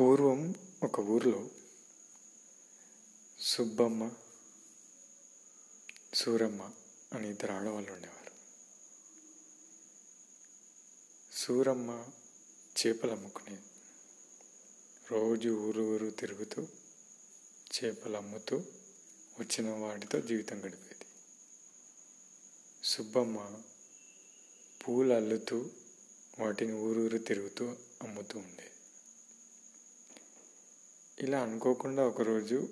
పూర్వం ఒక ఊరిలో సుబ్బమ్మ సూరమ్మ అని ఇద్దరు ఆడవాళ్ళు ఉండేవారు. సూరమ్మ చేపలు అమ్ముకునేది రోజు ఊరు ఊరు తిరుగుతూ చేపలు అమ్ముతూ వచ్చిన వాటితో జీవితం గడిపేది. సుబ్బమ్మ పూలు అల్లుతూ వాటిని ఊరూరు తిరుగుతూ అమ్ముతూ ఉండేది. ఇలా అనుకోకుండా ఒకరోజు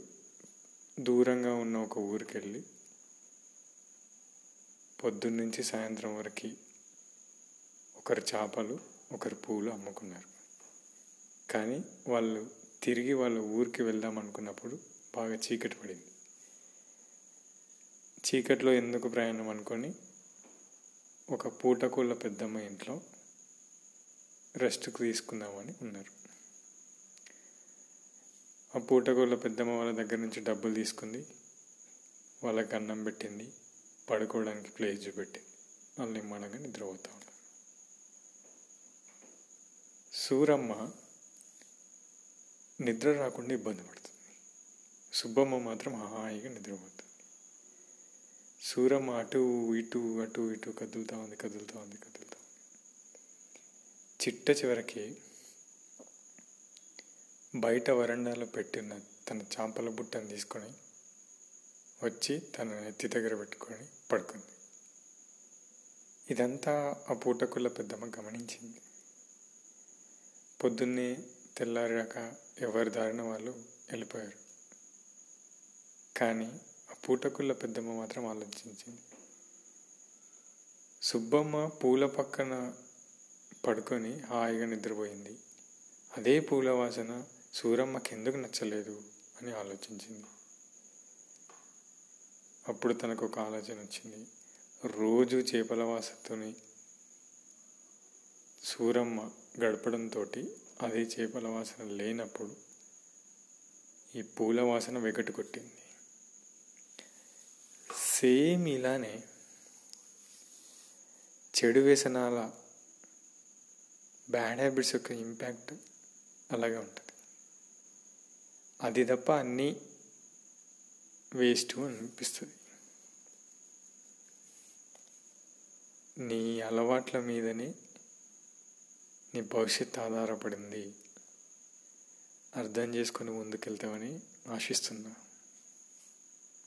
దూరంగా ఉన్న ఒక ఊరికి వెళ్ళి పొద్దున్నుంచి సాయంత్రం వరకు ఒకరు చేపలు ఒకరు పూలు అమ్ముకున్నారు. కానీ వాళ్ళు తిరిగి వాళ్ళ ఊరికి వెళ్దాం అనుకున్నప్పుడు బాగా చీకటి పడింది. చీకట్లో ఎందుకు ప్రయాణం అనుకొని ఒక పూటకూళ్ళ పెద్దమ్మ ఇంట్లో రెస్ట్కి తీసుకుందామని ఉన్నారు. ఆ పూటగోళ్ళ పెద్దమ్మ వాళ్ళ దగ్గర నుంచి డబ్బులు తీసుకుంది. వాళ్ళకి అన్నం పెట్టింది. పడుకోవడానికి ప్లేస్ చూపెట్టింది వాళ్ళు నిమ్మడంగా నిద్రపోతూ ఉంటారు సూరమ్మ నిద్ర రాకుండా ఇబ్బంది పడుతుంది. సుబ్బమ్మ మాత్రం హాయిగా నిద్రపోతుంది. సూరమ్మ అటు ఇటు అటు ఇటు కదులుతూ ఉంది కదులుతూ ఉంది కదులుతూ ఉంది. చిట్ట చివరికి బయట వరండాలో పెట్టిన తన చాపల బుట్టను తీసుకొని వచ్చి తన నెత్తి దగ్గర పెట్టుకొని పడుకుంది. ఇదంతా ఆ పూటకుల పెద్దమ్మ గమనించింది. పొద్దున్నే తెల్లారాక ఎవరి దారిన వాళ్ళు వెళ్ళిపోయారు. కానీ ఆ పూటకుళ్ళ పెద్దమ్మ మాత్రం ఆలోచించింది. సుబ్బమ్మ పూల పక్కన పడుకొని హాయిగా నిద్రపోయింది. అదే పూల వాసన సూరమ్మకి ఎందుకు నచ్చలేదు అని ఆలోచించింది. అప్పుడు తనకు ఒక ఆలోచన వచ్చింది. రోజు చేపల వాసనతోని సూరమ్మ గడపడంతో అదే చేపల వాసన లేనప్పుడు ఈ పూల వాసన వెగటు కొట్టింది. సేమ్ ఇలానే చెడు వ్యసనాల బ్యాడ్ హ్యాబిట్స్ యొక్క ఇంపాక్ట్ అలాగే ఉంటుంది. అది తప్ప అన్నీ వేస్ట్ అనిపిస్తుంది. నీ అలవాట్ల మీదనే నీ భవిష్యత్తు ఆధారపడింది. అర్థం చేసుకొని ముందుకెళ్తామని ఆశిస్తున్నా.